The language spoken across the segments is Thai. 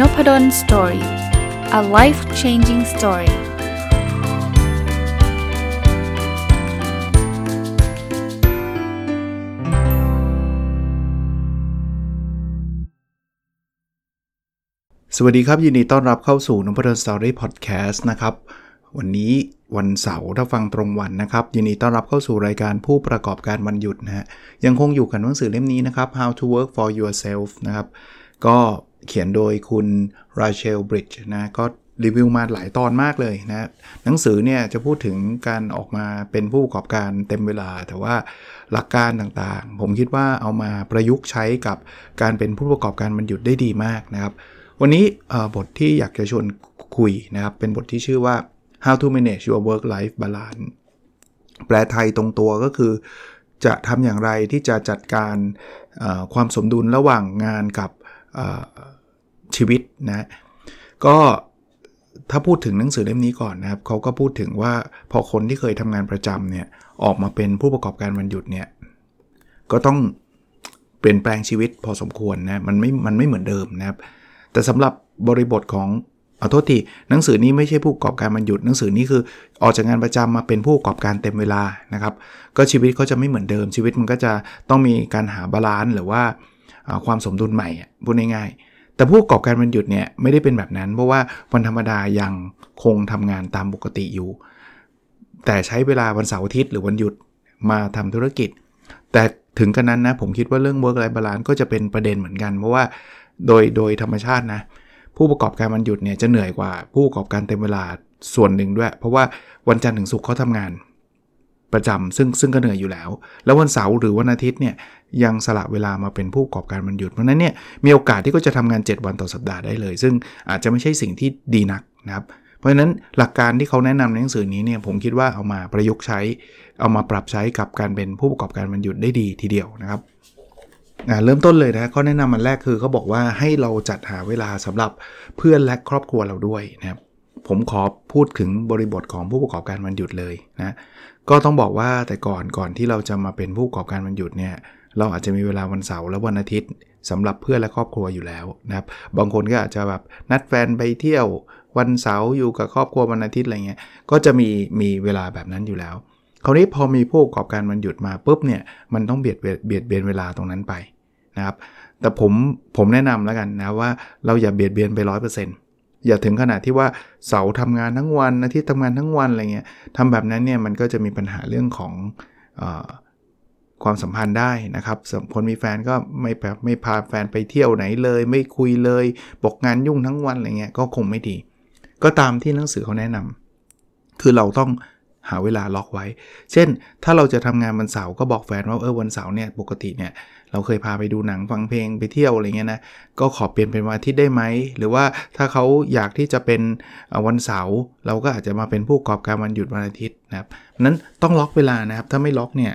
Nopadol Story a life changing story สวัสดีครับ ยินดีต้อนรับเข้าสู่นพดล Story Podcast นะครับ วันนี้วันเสาร์ถ้าฟังตรงวันนะครับ ยินดีต้อนรับเข้าสู่รายการผู้ประกอบการวันหยุดนะฮะยังคงอยู่กับหนังสือเล่มนี้นะครับ How to Work for Yourself นะครับ ก็ เขียนโดยคุณราเชลบริดจ์นะก็รีวิวมาหลายตอนมากเลยนะหนังสือเนี่ยจะพูดถึงการออกมาเป็นผู้ประกอบการเต็มเวลา แต่ว่าหลักการต่างๆ ผมคิดว่าเอามาประยุกต์ใช้กับการเป็นผู้ประกอบการมันหยุดได้ดีมากนะครับ วันนี้บทที่อยากจะชวนคุยนะครับ เป็นบทที่ชื่อว่า how to manage your work life balance แปลไทยตรงตัวก็คือ จะทำอย่างไรที่จะจัดการความสมดุลระหว่างงานกับ ชีวิตนะก็ถ้าพูดถึงหนังสือเล่มนี้ก่อนนะครับเขาก็พูดถึงว่าพอคนที่เคยทำงานประจำเนี่ยออกมาเป็นผู้ประกอบการวันหยุดเนี่ยก็ต้องเปลี่ยนแปลงชีวิตพอสมควรนะมันไม่มันไม่เหมือนเดิมนะครับ แต่สำหรับบริบทของเอาโทษทีหนังสือนี้ไม่ใช่ผู้ประกอบการมันหยุดหนังสือนี้คือออกจากงานประจำมาเป็นผู้ประกอบการเต็มเวลานะครับ ก็ชีวิตก็จะไม่เหมือนเดิมชีวิตมันก็จะต้องมีการหา balance หรือว่า ความสมดุลใหม่พูดง่ายๆ แต่ผู้ประกอบการวันหยุดเนี่ยไม่ได้เป็นแบบนั้น เพราะว่าวันธรรมดายังคงทำงานตามปกติอยู่ แต่ใช้เวลาวันเสาร์อาทิตย์หรือวันหยุดมาทำธุรกิจ แต่ถึงกระนั้นนะผมคิดว่าเรื่อง work life balance ก็จะเป็นประเด็นเหมือนกัน เพราะว่าโดยโดยธรรมชาตินะผู้ประกอบการวันหยุดเนี่ยจะเหนื่อยกว่าผู้ประกอบการเต็มเวลาส่วนหนึ่งด้วย เพราะว่าวันจันทร์ถึงศุกร์เขาทำงาน ประจำซึ่งซึ่งก็เหนื่อยอยู่แล้ว แล้ววันเสาร์หรือวันอาทิตย์เนี่ยยังสละเวลามาเป็นผู้ประกอบการมันหยุดเพราะนั้นเนี่ยมีโอกาสที่ก็จะทำงาน 7 วันต่อสัปดาห์ได้เลย ซึ่งอาจจะไม่ใช่สิ่งที่ดีนักนะครับเพราะฉะนั้นหลักการที่เขาแนะนำในหนังสือนี้เนี่ยผมคิดว่าเอามาประยุกต์ใช้ เอามาปรับใช้กับการเป็นผู้ประกอบการมันหยุดได้ดีทีเดียวนะครับเริ่มต้นเลยนะข้อแนะนำมันแรกคือเขาบอกว่าให้เราจัดหาเวลาสำหรับเพื่อนและครอบครัวเราด้วยนะครับผมขอพูดถึงบริบทของผู้ประกอบการวันหยุดเลยนะ ก็ต้องบอกว่าแต่ก่อนก่อนที่เราจะมาเป็นผู้ประกอบการวันหยุดเนี่ยเราอาจจะมีเวลาวันเสาร์และวันอาทิตย์สำหรับเพื่อนและครอบครัวอยู่แล้วนะครับบางคนก็อาจจะแบบนัดแฟนไปเที่ยววันเสาร์อยู่กับครอบครัววันอาทิตย์อะไรเงี้ยก็จะมีมีเวลาแบบนั้นอยู่แล้ว คราวนี้พอมีผู้ประกอบการวันหยุดมาปุ๊บเนี่ยมันต้องเบียดเบียดเบียนเวลาตรงนั้นไปนะครับแต่ผมผมแนะนำแล้วกันนะว่าเราอย่าเบียดเบียนไปร้อยเปอร์เซ็นต์ อย่าถึงขนาดที่ว่าเสาร์ทำงานทั้งวันอาทิตย์ทำงานทั้งวันอะไรเงี้ยทำแบบนั้นเนี่ยมันก็จะมีปัญหาเรื่องของอความสัมพันธ์ได้นะครับสคนมีแฟนก็ไม่แบบไม่พาแฟนไปเที่ยวไหนเลย ไม่คุยเลยบอกงานยุ่งทั้งวันอะไรเงี้ยก็คงไม่ดี ก็ตามที่หนังสือเขาแนะนำคือเราต้อง หาเวลาล็อกไว้ เช่น ถ้าเราจะทำงานวันเสาร์ก็บอกแฟนว่าเออวันเสาร์เนี่ยปกติเนี่ยเราเคยพาไปดูหนังฟังเพลงไปเที่ยวอะไรเงี้ยนะก็ขอเปลี่ยนเป็นวันอาทิตย์ได้ไหมหรือว่าถ้าเขาอยากที่จะเป็นวันเสาร์เราก็อาจจะมาเป็นผู้ประกอบการวันหยุดวันอาทิตย์นะครับนั้นต้องล็อกเวลานะครับถ้าไม่ล็อกเนี่ย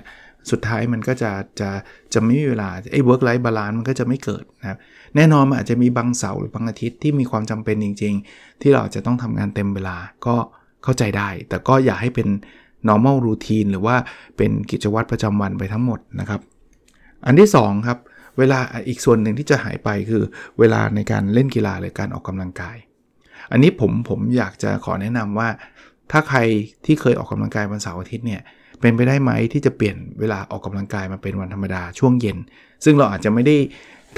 สุดท้ายมันก็จะจะจะไม่มีเวลาไอ้ work life balance มันก็จะไม่เกิดนะครับแน่นอนมันอาจจะมีบางเสาร์หรือบางอาทิตย์ที่มีความจำเป็นจริง ๆ ที่เราจะต้องทำงานเต็มเวลาก็ เข้าใจได้ แต่ก็อย่าให้เป็น normal routine หรือว่าเป็นกิจวัตรประจำวันไปทั้งหมดนะครับ อันที่2ครับเวลาอีกส่วนหนึ่งที่จะหายไปคือเวลาในการเล่นกีฬาหรือการออกกำลังกาย อันนี้ผมผมอยากจะขอแนะนำว่า ถ้าใครที่เคยออกกำลังกายวันเสาร์อาทิตย์เนี่ยเป็นไปได้ไหมที่จะเปลี่ยนเวลาออกกำลังกายมาเป็นวันธรรมดาช่วงเย็น ซึ่งเราอาจจะไม่ได้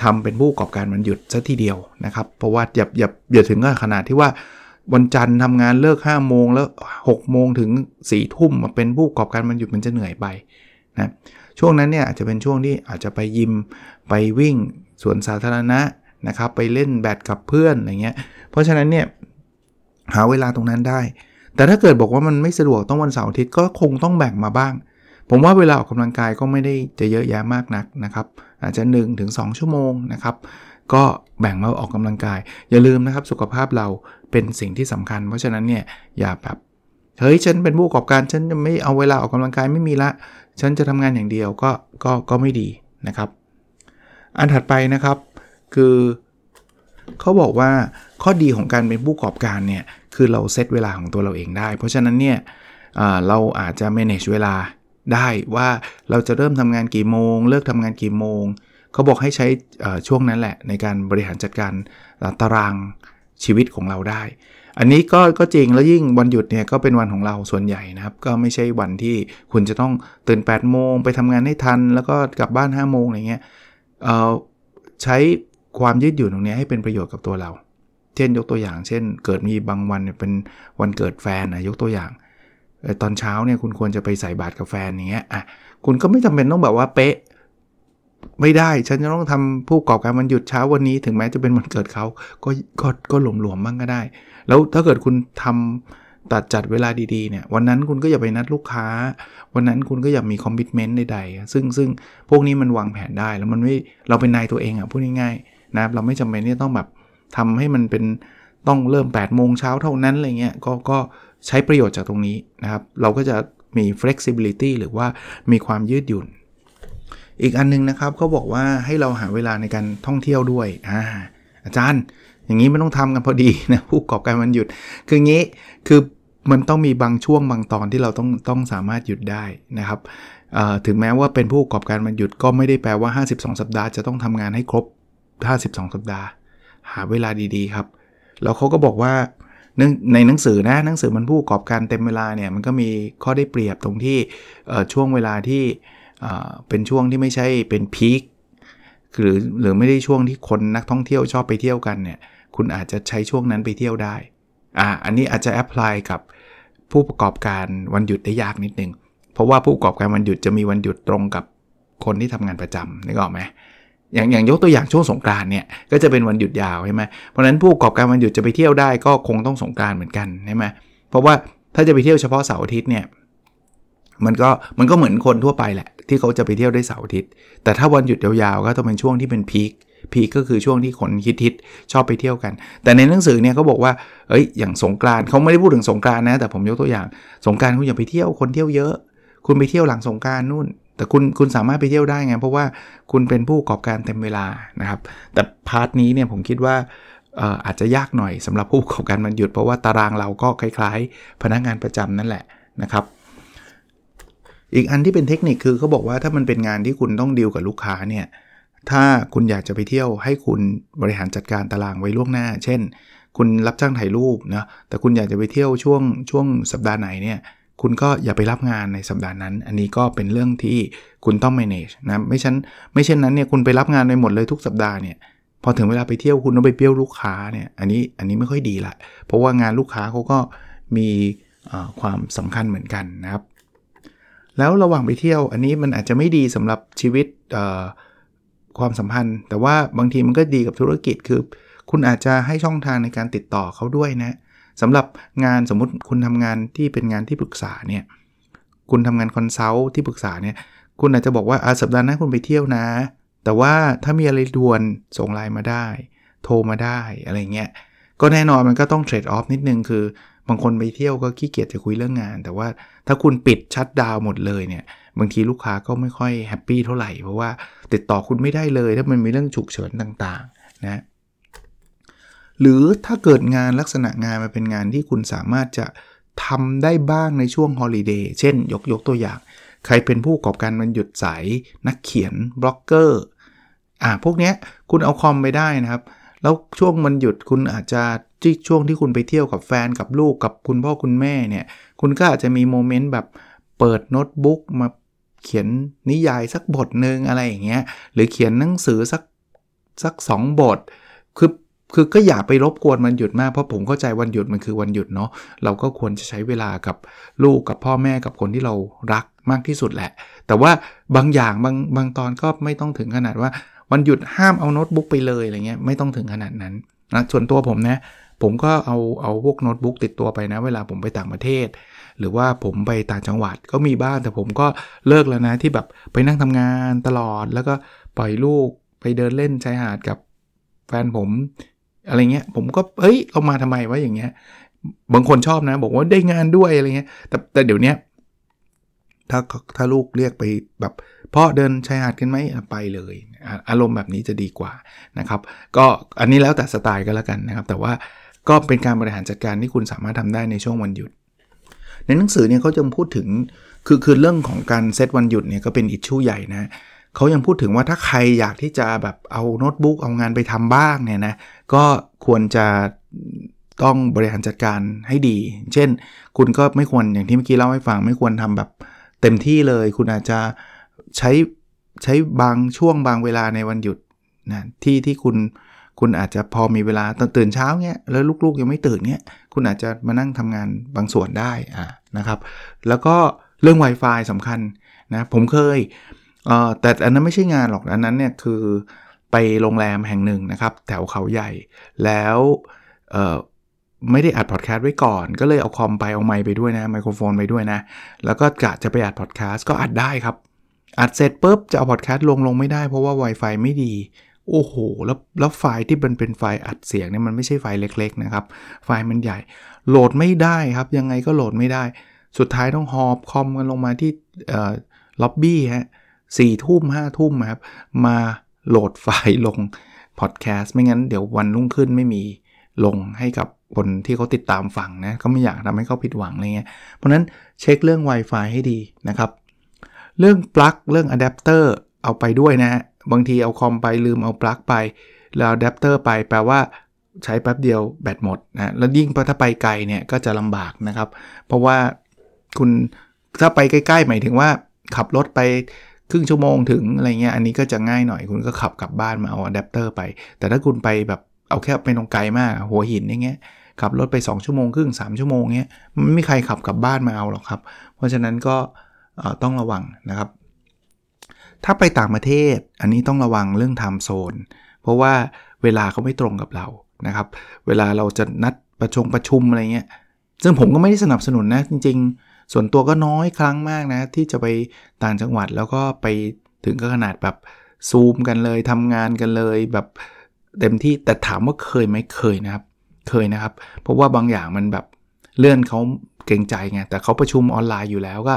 ทำเป็นผู้ประกอบการมันหยุดซะทีเดียวนะครับ เพราะว่าอย่าอย่าอย่าถึงขนาดที่ว่า วันจันทร์ทำงานเลิก5โมงแล้ว6โมงถึง4ทุ่มมาเป็นผู้ประกอบการมันหยุดมันจะเหนื่อยไปนะช่วงนั้นเนี่ยอาจจะเป็นช่วงที่อาจจะไปยิมไปวิ่งสวนสาธารณะนะครับไปเล่นแบดกับเพื่อนอะไรเงี้ยเพราะฉะนั้นเนี่ยหาเวลาตรงนั้นได้ แต่ถ้าเกิดบอกว่ามันไม่สะดวกต้องวันเสาร์อาทิตย์ก็คงต้องแบ่งมาบ้าง ผมว่าเวลาออกกำลังกายก็ไม่ได้จะเยอะแยะมากนักนะครับอาจจะ1ถึง2ชั่วโมงนะครับ ก็แบ่งมาออกกำลังกาย อย่าลืมนะครับสุขภาพเราเป็นสิ่งที่สำคัญ เพราะฉะนั้นเนี่ยอย่าแบบเฮ้ยฉันเป็นผู้ประกอบการฉันจะไม่เอาเวลาออกกำลังกายไม่มีละ ฉันจะทำงานอย่างเดียวก็ก็ก็ไม่ดีนะครับ อันถัดไปนะครับคือเขาบอกว่าข้อดีของการเป็นผู้ประกอบการเนี่ยคือเราเซตเวลาของตัวเราเองได้ เพราะฉะนั้นเนี่ยเราอาจจะ manage เวลาได้ว่าเราจะเริ่มทำงานกี่โมง เลิกทำงานกี่โมง เขาบอกให้ใช้ช่วงนั้นแหละในการบริหารจัดการตารางชีวิตของเราได้ อันนี้ก็ก็จริงแล้วยิ่งวันหยุดเนี่ยก็เป็นวันของเราส่วนใหญ่นะครับ ก็ไม่ใช่วันที่คุณจะต้องตื่น8โมงไปทำงานให้ทัน แล้วก็กลับบ้าน5โมงอะไรเงี้ยใช้ความยืดหยุ่นตรงนี้ให้เป็นประโยชน์กับตัวเรา เช่นยกตัวอย่าง เช่น เกิดมีบางวันเป็นวันเกิดแฟนนะยกตัวอย่างตอนเช้าเนี่ยคุณควรจะไปใส่บาตรกับแฟนอย่างเงี้ยอะคุณก็ไม่จำเป็นต้องแบบว่าเป๊ะ ไม่ได้ ฉันจะต้องทำผู้ประกอบการมันหยุดเช้าวันนี้ ถึงแม้จะเป็นวันเกิดเขาก็ก็ก็หลวมๆบ้างก็ได้ แล้วถ้าเกิดคุณทำตัดจัดเวลาดีๆเนี่ยวันนั้นคุณก็อย่าไปนัดลูกค้า วันนั้นคุณก็อย่ามีคอมมิชเมนต์ใดๆซึ่งซึ่งพวกนี้มันวางแผนได้แล้วมันไม่เราเป็นนายตัวเองอะพูดง่ายๆนะเราไม่จำเป็นที่ต้องแบบทำให้มันเป็นต้องเริ่ม8ปดโมงเช้าเท่านั้นอะไรเงี้ยก็ก็ใช้ประโยชน์จากตรงนี้นะครับ เราก็จะมี flexibility หรือว่ามีความยืดหยุ่น อีกอันนึงนะครับเขาบอกว่าให้เราหาเวลาในการท่องเที่ยวด้วยอาอาจารย์ อย่างนี้ไม่ต้องทำกันพอดีนะผู้ประกอบการมันหยุด คืองี้คือมันต้องมีบางช่วงบางตอนที่เราต้องต้องสามารถหยุดได้นะครับถึงแม้ว่าเป็นผู้ประกอบการมันหยุดก็ไม่ได้แปลว่า 52 สัปดาห์จะต้องทำงานให้ครบ 52 สัปดาห์ หาเวลาดีๆครับ แล้วเขาก็บอกว่าในหนังสือนะหนังสือมันผู้ประกอบการเต็มเวลาเนี่ยมันก็มีข้อได้เปรียบตรงที่ช่วงเวลาที่ เป็นช่วงที่ไม่ใช่เป็นพีคหรือหรือไม่ได้ช่วงที่คนนักท่องเที่ยวชอบไปเที่ยวกันเนี่ย คุณอาจจะใช้ช่วงนั้นไปเที่ยวได้ อ่า อันนี้อาจจะแอพพลายกับผู้ประกอบการวันหยุดได้ยากนิดนึง เพราะว่าผู้ประกอบการวันหยุดจะมีวันหยุดตรงกับคนที่ทำงานประจำนึกออกไหมอย่างอย่างยกตัวอย่างช่วงสงกรานเนี่ยก็จะเป็นวันหยุดยาวใช่ไหมเพราะฉะนั้นผู้ประกอบการวันหยุดจะไปเที่ยวได้ก็คงต้องสงกรานเหมือนกันใช่ไหมเพราะว่าถ้าจะไปเที่ยวเฉพาะเสาร์อาทิตย์เนี่ยมันก็มันก็เหมือนคนทั่วไปแหละ ที่เขาจะไปเที่ยวได้เสาร์อาทิตย์ แต่ถ้าวันหยุดยาวๆ ก็ต้องเป็นช่วงที่เป็นพีคพีคก็คือช่วงที่คนฮิตๆชอบไปเที่ยวกัน แต่ในหนังสือเนี่ยเขาบอกว่าเอ้ยอย่างสงกรานเขาไม่ได้พูดถึงสงกรานนะ แต่ผมยกตัวอย่างสงกรานคุณอย่าไปเที่ยวคนเที่ยวเยอะ คุณไปเที่ยวหลังสงกรานนู่น แต่คุณคุณสามารถไปเที่ยวได้ไงเพราะว่าคุณเป็นผู้ประกอบการเต็มเวลานะครับ แต่พาร์ทนี้เนี่ยผมคิดว่าอาจจะยากหน่อยสำหรับผู้ประกอบการมันหยุดเพราะว่าตารางเราก็คล้าย ๆ พนักงานประจำนั่นแหละนะครับ อีกอันที่เป็นเทคนิคคือเขาบอกว่าถ้ามันเป็นงานที่คุณต้องดีลกับลูกค้าเนี่ย ถ้าคุณอยากจะไปเที่ยวให้คุณบริหารจัดการตารางไว้ล่วงหน้า เช่น คุณรับจ้างถ่ายรูปนะ แต่คุณอยากจะไปเที่ยวช่วงช่วงสัปดาห์ไหนเนี่ย คุณก็อย่าไปรับงานในสัปดาห์นั้น อันนี้ก็เป็นเรื่องที่คุณต้อง manage นะ ไม่ฉันไม่เช่นนั้นเนี่ย คุณไปรับงานไปหมดเลยทุกสัปดาห์เนี่ย พอถึงเวลาไปเที่ยวคุณต้องไปเปรี้ยวลูกค้าเนี่ย อันนี้อันนี้ไม่ค่อยดีละ เพราะว่างานลูกค้าเขาก็มีความสำคัญเหมือนกันนะครับ แล้วระหว่างไปเที่ยว อันนี้มันอาจจะไม่ดีสำหรับชีวิตความสัมพันธ์ แต่ว่าบางทีมันก็ดีกับธุรกิจคือ คุณอาจจะให้ช่องทางในการติดต่อเขาด้วยนะสำหรับงานสมมุติคุณทำงานที่เป็นงานที่ปรึกษาเนี่ยคุณทำงาน consult ที่ปรึกษาเนี่ยคุณอาจจะบอกว่าอาสัปดาห์หน้าคุณไปเที่ยวนะ แต่ว่าถ้ามีอะไรด่วนส่งไลน์มาได้ โทรมาได้อะไรเงี้ยก็แน่นอนมันก็ต้อง trade-off นิดนึงคือ บางคนไปเที่ยวก็ขี้เกียจจะคุยเรื่องงาน แต่ว่าถ้าคุณปิด shutdown หมดเลยเนี่ย บางทีลูกค้าก็ไม่ค่อย happy เท่าไหร่ เพราะว่าติดต่อคุณไม่ได้เลย ถ้ามันมีเรื่องฉุกเฉินต่างๆนะหรือถ้าเกิดงานลักษณะงานมาเป็นงานที่คุณสามารถจะทำได้บ้างในช่วง holiday เช่น ยกยกตัวอย่าง ใครเป็นผู้ประกอบการวันหยุดสายนักเขียนบล็อกเกอร์อ่าพวกเนี้ยคุณเอาคอมไปได้นะครับ แล้วช่วงวันหยุดคุณอาจจะ ที่ช่วงที่คุณไปเที่ยวกับแฟนกับลูกกับคุณพ่อคุณแม่เนี่ย คุณก็อาจจะมีโมเมนต์แบบเปิดโน้ตบุ๊กมาเขียนนิยายสักบทหนึ่งอะไรอย่างเงี้ย หรือเขียนหนังสือสักสักสองบท คือคือก็อย่าไปรบกวนมันหยุดมาก เพราะผมเข้าใจวันหยุดมันคือวันหยุดเนาะ เราก็ควรจะใช้เวลากับลูกกับพ่อแม่กับคนที่เรารักมากที่สุดแหละ แต่ว่าบางอย่างบางบางตอนก็ไม่ต้องถึงขนาดว่าวันหยุดห้ามเอาโน้ตบุ๊กไปเลยอะไรเงี้ยไม่ต้องถึงขนาดนั้นนะส่วนตัวผมนะ ผมก็เอาเอาพวกโน้ตบุ๊กติดตัวไปนะ เวลาผมไปต่างประเทศ หรือว่าผมไปต่างจังหวัดก็มีบ้างแต่ผมก็เลิกแล้วนะที่แบบไปนั่งทำงานตลอด แล้วก็ปล่อยลูกไปเดินเล่นชายหาดกับแฟนผมอะไรเงี้ยผมก็เฮ้ยเรามาทำไมวะอย่างเงี้ยบางคนชอบนะ บอกว่าได้งานด้วยอะไรเงี้ยแต่แต่เดี๋ยวนี้ถ้าถ้าลูกเรียกไปแบบพ่อเดินชายหาดกันไหมไปเลย อารมณ์แบบนี้จะดีกว่านะครับ ก็อันนี้แล้วแต่สไตล์ก็แล้วกันนะครับ แต่ว่า ก็เป็นการบริหารจัดการที่คุณสามารถทำได้ในช่วงวันหยุด ในหนังสือเนี่ยเขาจะพูดถึงคือคือเรื่องของการเซตวันหยุดเนี่ยก็เป็นอิชชูใหญ่นะเขายังพูดถึงว่าถ้าใครอยากที่จะแบบเอาโน้ตบุ๊กเอางานไปทำบ้างเนี่ยนะก็ควรจะต้องบริหารจัดการให้ดี เช่น คุณก็ไม่ควรอย่างที่เมื่อกี้เล่าให้ฟัง ไม่ควรทำแบบเต็มที่เลย คุณอาจจะใช้ใช้บางช่วงบางเวลาในวันหยุดนะที่ที่คุณ คุณอาจจะพอมีเวลาตื่นเช้าเนี้ยแล้วลูกๆยังไม่ตื่นเนี้ยคุณอาจจะมานั่งทำงานบางส่วนได้อ่านะครับ แล้วก็เรื่อง Wi-Fi สำคัญนะผมเคยเอ่อแต่อันนั้นไม่ใช่งานหรอกอันนั้นเนี่ยคือไปโรงแรมแห่งหนึ่งนะครับแถวเขาใหญ่แล้วเอ่อไม่ได้อัดพอดแคสต์ไว้ก่อน ก็เลยเอาคอมไปเอาไมค์ไปด้วยนะไมโครโฟนไปด้วยนะ แล้วก็กะจะไปอัดพอดแคสต์ก็อัดได้ครับ อัดเสร็จปุ๊บจะเอาพอดแคสต์ลงลงไม่ได้เพราะว่า Wi-Fi ไม่ดี โอ้โห แล้วแล้วไฟล์ที่มันเป็นไฟล์อัดเสียงเนี่ยมันไม่ใช่ไฟล์เล็กๆนะครับ ไฟล์มันใหญ่ โหลดไม่ได้ครับ ยังไงก็โหลดไม่ได้ สุดท้ายต้องหอบคอมกันลงมาที่ล็อบบี้ฮะสี่ทุ่มห้าทุ่มครับ มาโหลดไฟล์ลงพอดแคสต์ไม่งั้นเดี๋ยววันรุ่งขึ้นไม่มีลงให้กับคนที่เขาติดตามฟังนะก็ไม่อยากทำให้เขาผิดหวังอะไรเงี้ย เพราะนั้นเช็คเรื่อง Wi-Fi ให้ดีนะครับ เรื่องปลั๊กเรื่องอะแดปเตอร์เอาไปด้วยนะฮะ บางทีเอาคอมไปลืมเอาปลั๊กไป แล้วอะแดปเตอร์ไปแปลว่าใช้แป๊บเดียวแบตหมดนะแล้วยิ่งถ้าไปไกลเนี่ยก็จะลำบากนะครับ เพราะว่าคุณถ้าไปใกล้ๆ หมายถึงว่าขับรถไปครึ่งชั่วโมงถึงอะไรเงี้ยอันนี้ก็จะง่ายหน่อยคุณก็ขับกลับบ้านมาเอาอะแดปเตอร์ไป แต่ถ้าคุณไปแบบเอาแค่ไปตรงไกลมาก หัวหินอย่างเงี้ยขับรถไป 2 ชั่วโมงครึ่ง 3 ชั่วโมงเงี้ยมันไม่มีใครขับกลับบ้านมาเอาหรอกครับ เพราะฉะนั้นก็ต้องระวังนะครับ ถ้าไปต่างประเทศอันนี้ต้องระวังเรื่องไทม์โซน เพราะว่าเวลาเขาไม่ตรงกับเรานะครับ เวลาเราจะนัดประชงประชุมอะไรเงี้ย ซึ่งผมก็ไม่ได้สนับสนุนนะ จริง ๆ ส่วนตัวก็น้อยครั้งมากนะ ที่จะไปต่างจังหวัดแล้วก็ไปถึงก็ขนาดแบบซูมกันเลยทำงานกันเลยแบบเต็มที่แต่ถามว่าเคยไหมเคยนะครับ เคยนะครับ เพราะว่าบางอย่างมันแบบเลื่อนเขาเกรงใจไงแต่เขาประชุมออนไลน์อยู่แล้วก็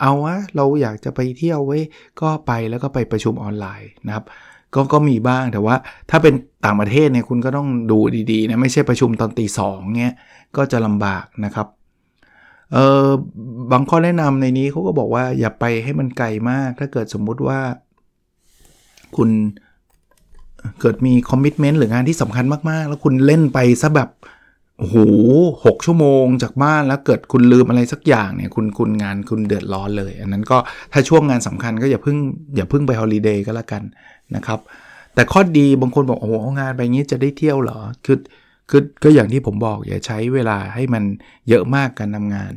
เอาวะเราอยากจะไปเที่ยวไว้ก็ไปแล้วก็ไปประชุมออนไลน์นะครับก็ก็มีบ้างแต่ว่าถ้าเป็นต่างประเทศเนี่ยคุณก็ต้องดูดีๆนะไม่ใช่ประชุมตอนตีสองเงี้ยก็จะลำบากนะครับเออบางข้อแนะนำในนี้เขาก็บอกว่าอย่าไปให้มันไกลมาก ถ้าเกิดสมมุติว่า คุณเกิดมี commitment หรืองานที่สำคัญมากๆ แล้วคุณเล่นไปซะแบบ โอ้โหหกชั่วโมงจากบ้านแล้วเกิดคุณลืมอะไรสักอย่างเนี่ยคุณคุณงานคุณเดือดร้อนเลย อันนั้นก็ถ้าช่วงงานสำคัญก็อย่าเพิ่งอย่าเพิ่งไป holiday ก็แล้วกันนะครับ แต่ข้อดีบางคนบอกโอ้โหงานไปงี้จะได้เที่ยวเหรอคือคือก็อย่างที่ผมบอกอย่าใช้เวลาให้มันเยอะมากการทำงาน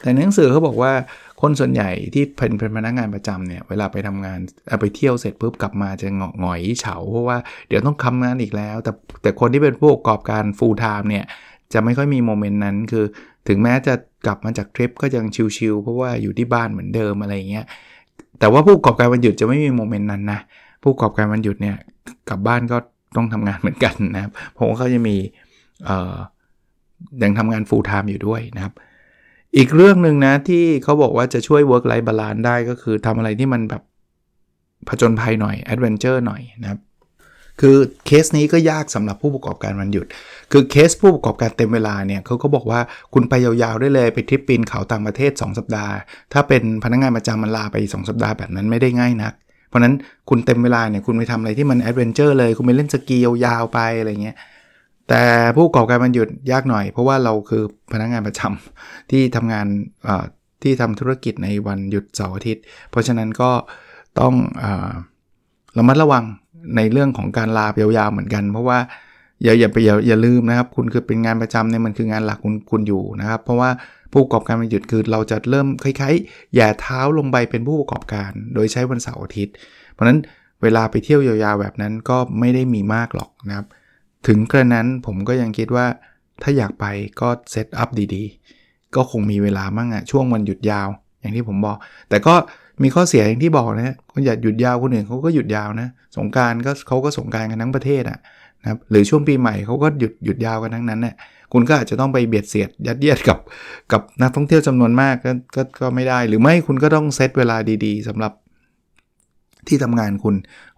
แต่หนังสือเขาบอกว่า คนส่วนใหญ่ที่เป็นเป็นพนักงานประจำเนี่ยเวลาไปทำงานไปเที่ยวเสร็จปุ๊บกลับมาจะงหงอยเฉาเพราะว่าเดี๋ยวต้องทำงานอีกแล้ว แต่แต่คนที่เป็นผู้ประกอบการ full time เนี่ยจะไม่ค่อยมีโมเมนต์นั้นคือ ถึงแม้จะกลับมาจากทริปก็ยังชิลๆเพราะว่าอยู่ที่บ้านเหมือนเดิมอะไรเงี้ยแต่ว่าผู้ประกอบการวันหยุดจะไม่มีโมเมนต์นั้นนะผู้ประกอบการวันหยุดเนี่ยกลับบ้านก็ต้องทำงานเหมือนกันนะครับผมว่าเขาจะมีเอ่อยังทำงาน full time อยู่ด้วยนะครับ อีกเรื่องหนึ่งนะที่เขาบอกว่าจะช่วย work life balance ได้ก็คือทำอะไรที่มันแบบผจญภัยหน่อย adventure หน่อยนะครับคือเคสนี้ก็ยากสำหรับผู้ประกอบการวันหยุด คือเคสผู้ประกอบการเต็มเวลาเนี่ยเขาก็บอกว่าคุณไปยาวๆได้เลยไปทริปปีนเขาต่างประเทศ 2 สัปดาห์ ถ้าเป็นพนักงานประจำมันลาไป 2 สัปดาห์แบบนั้นไม่ได้ง่ายนัก เพราะนั้นคุณเต็มเวลาเนี่ยคุณไปทำอะไรที่มัน adventure เลย คุณไปเล่นสกียาวๆไปอะไรเงี้ย แต่ผู้ประกอบการวันหยุดยากหน่อย เพราะว่าเราคือพนักงานประจำที่ทำงานที่ทำธุรกิจในวันหยุดเสาร์อาทิตย์ เพราะฉะนั้นก็ต้องอระมัดระวังในเรื่องของการลายาวๆเหมือนกัน เพราะว่าอย่าอย่าไปอย่าอย่าลืมนะครับ คุณคือเป็นงานประจำเนี่ยมันคืองานหลักคุณคุณอยู่นะครับ เพราะว่าผู้ประกอบการมันหยุดคือเราจะเริ่มคล้ายๆแย่เท้าลงไปเป็นผู้ประกอบการ โดยใช้วันเสาร์อาทิตย์ เพราะฉะนั้นเวลาไปเที่ยวยาวๆแบบนั้นก็ไม่ได้มีมากหรอกนะครับ ถึงกระนั้นผมก็ยังคิดว่าถ้าอยากไปก็เซตอัพดีๆ ก็คงมีเวลามั่งอะช่วงวันหยุดยาว อย่างที่ผมบอก แต่ก็มีข้อเสียอย่างที่บอกนะคนอยากหยุดยาวคนอื่นเขาก็หยุดยาวนะสงการก็เขาก็สงการกันทั้งประเทศอะนะครับหรือช่วงปีใหม่เขาก็หยุดหยุดยาวกันทั้งนั้นเนี่ยคุณก็อาจจะต้องไปเบียดเสียดยัดเยียดกับกับนักท่องเที่ยวจำนวนมากก็ก็ก็ไม่ได้ หรือไม่คุณก็ต้องเซตเวลาดีๆสำหรับที่ทำงานคุณ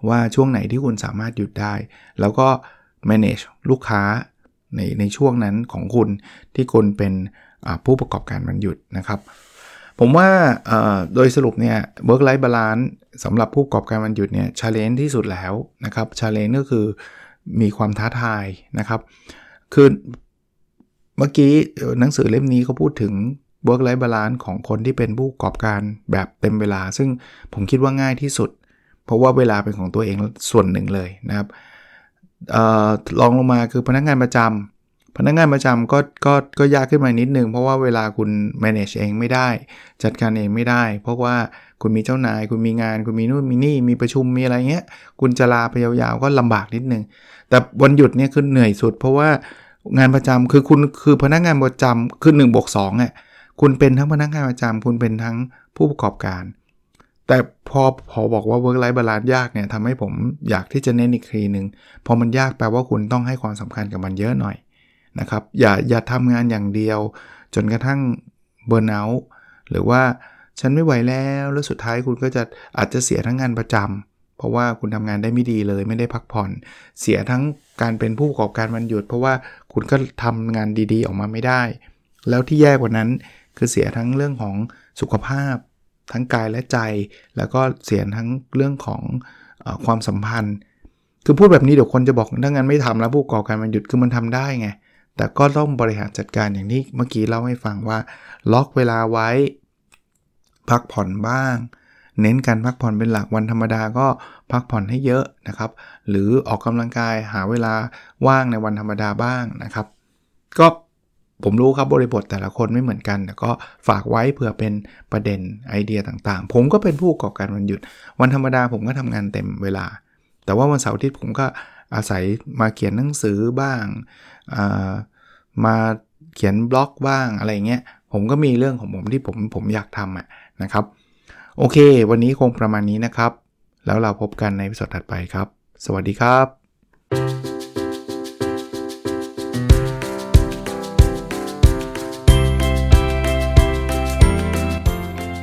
ว่าช่วงไหนที่คุณสามารถหยุดได้ แล้วก็ manage ลูกค้าในในช่วงนั้นของคุณที่คุณเป็นผู้ประกอบการวันหยุดนะครับ ผมว่าโดยสรุปเนี่ย work life balance สำหรับผู้ประกอบการวันหยุดเนี่ยชาเลนจ์ที่สุดแล้วนะครับชาเลนจ์ก็คือมีความท้าทายนะครับ คือเมื่อกี้หนังสือเล่มนี้เขาพูดถึง work life balance ของคนที่เป็นผู้ประกอบการแบบเต็มเวลา ซึ่งผมคิดว่าง่ายที่สุด เพราะว่าเวลาเป็นของตัวเองส่วนหนึ่งเลยนะครับ ลองลงมาคือพนักงานประจำพนักงานประจำก็ก็ก็ยากขึ้นมานิดนึง เพราะว่าเวลาคุณ manage เองไม่ได้ จัดการเองไม่ได้ เพราะว่าคุณมีเจ้านาย คุณมีงาน คุณมีนู่นมีนี่ มีประชุมมีอะไรเงี้ย คุณจะลาไปยาวๆก็ลำบากนิดนึง แต่วันหยุดเนี่ยคือเหนื่อยสุด เพราะว่างานประจำคือคุณคือพนักงานประจำคือ1นบวกสองอะคุณเป็นทั้งพนักงานประจำคุณเป็นทั้งผู้ประกอบการ แต่พอพอบอกว่า work life balance ยากเนี่ยทำให้ผมอยากที่จะเน้นอีกทีหนึ่งพอมันยากแปลว่าคุณต้องให้ความสำคัญกับมันเยอะหน่อยนะครับอย่าอย่าทำงานอย่างเดียว จนกระทั่งเบอร์เนาหรือว่าฉันไม่ไหวแล้วแล้วสุดท้ายคุณก็จะอาจจะเสียทั้งงานประจำเพราะว่าคุณทำงานได้ไม่ดีเลย ไม่ได้พักผ่อน เสียทั้งการเป็นผู้ประกอบการวันหยุด เพราะว่าคุณก็ทำงานดีๆ ออกมาไม่ได้ แล้วที่แย่กว่านั้นคือเสียทั้งเรื่องของสุขภาพ ทั้งกายและใจ แล้วก็เสียทั้งเรื่องของอความสัมพันธ์ คือพูดแบบนี้เดี๋ยวคนจะบอกถ้างั้นไม่ทำแล้วผู้ประกอการมันหยุดคือมันทำได้ไง แต่ก็ต้องบริหารจัดการอย่างที่เมื่อกี้เล่าให้ฟังว่า ล็อกเวลาไว้ พักผ่อนบ้าง เน้นการพักผ่อนเป็นหลักวันธรรมดาก็พักผ่อนให้เยอะนะครับ หรือออกกำลังกายหาเวลาว่างในวันธรรมดาบ้างนะครับ ก็ ผมรู้ครับบริบทแต่ละคนไม่เหมือนกันแต่ก็ฝากไว้เผื่อเป็นประเด็นไอเดียต่างๆ ผมก็เป็นผู้ประกอบการวันหยุด วันธรรมดาผมก็ทำงานเต็มเวลา แต่ว่าวันเสาร์อาทิตย์ผมก็อาศัยมาเขียนหนังสือบ้างมาเขียนบล็อกบ้างอะไรเงี้ยผมก็มีเรื่องของผมที่ผมผมอยากทำอะนะครับ โอเค วันนี้คงประมาณนี้นะครับ แล้วเราพบกันในวิดีโอถัดไปครับ สวัสดีครับ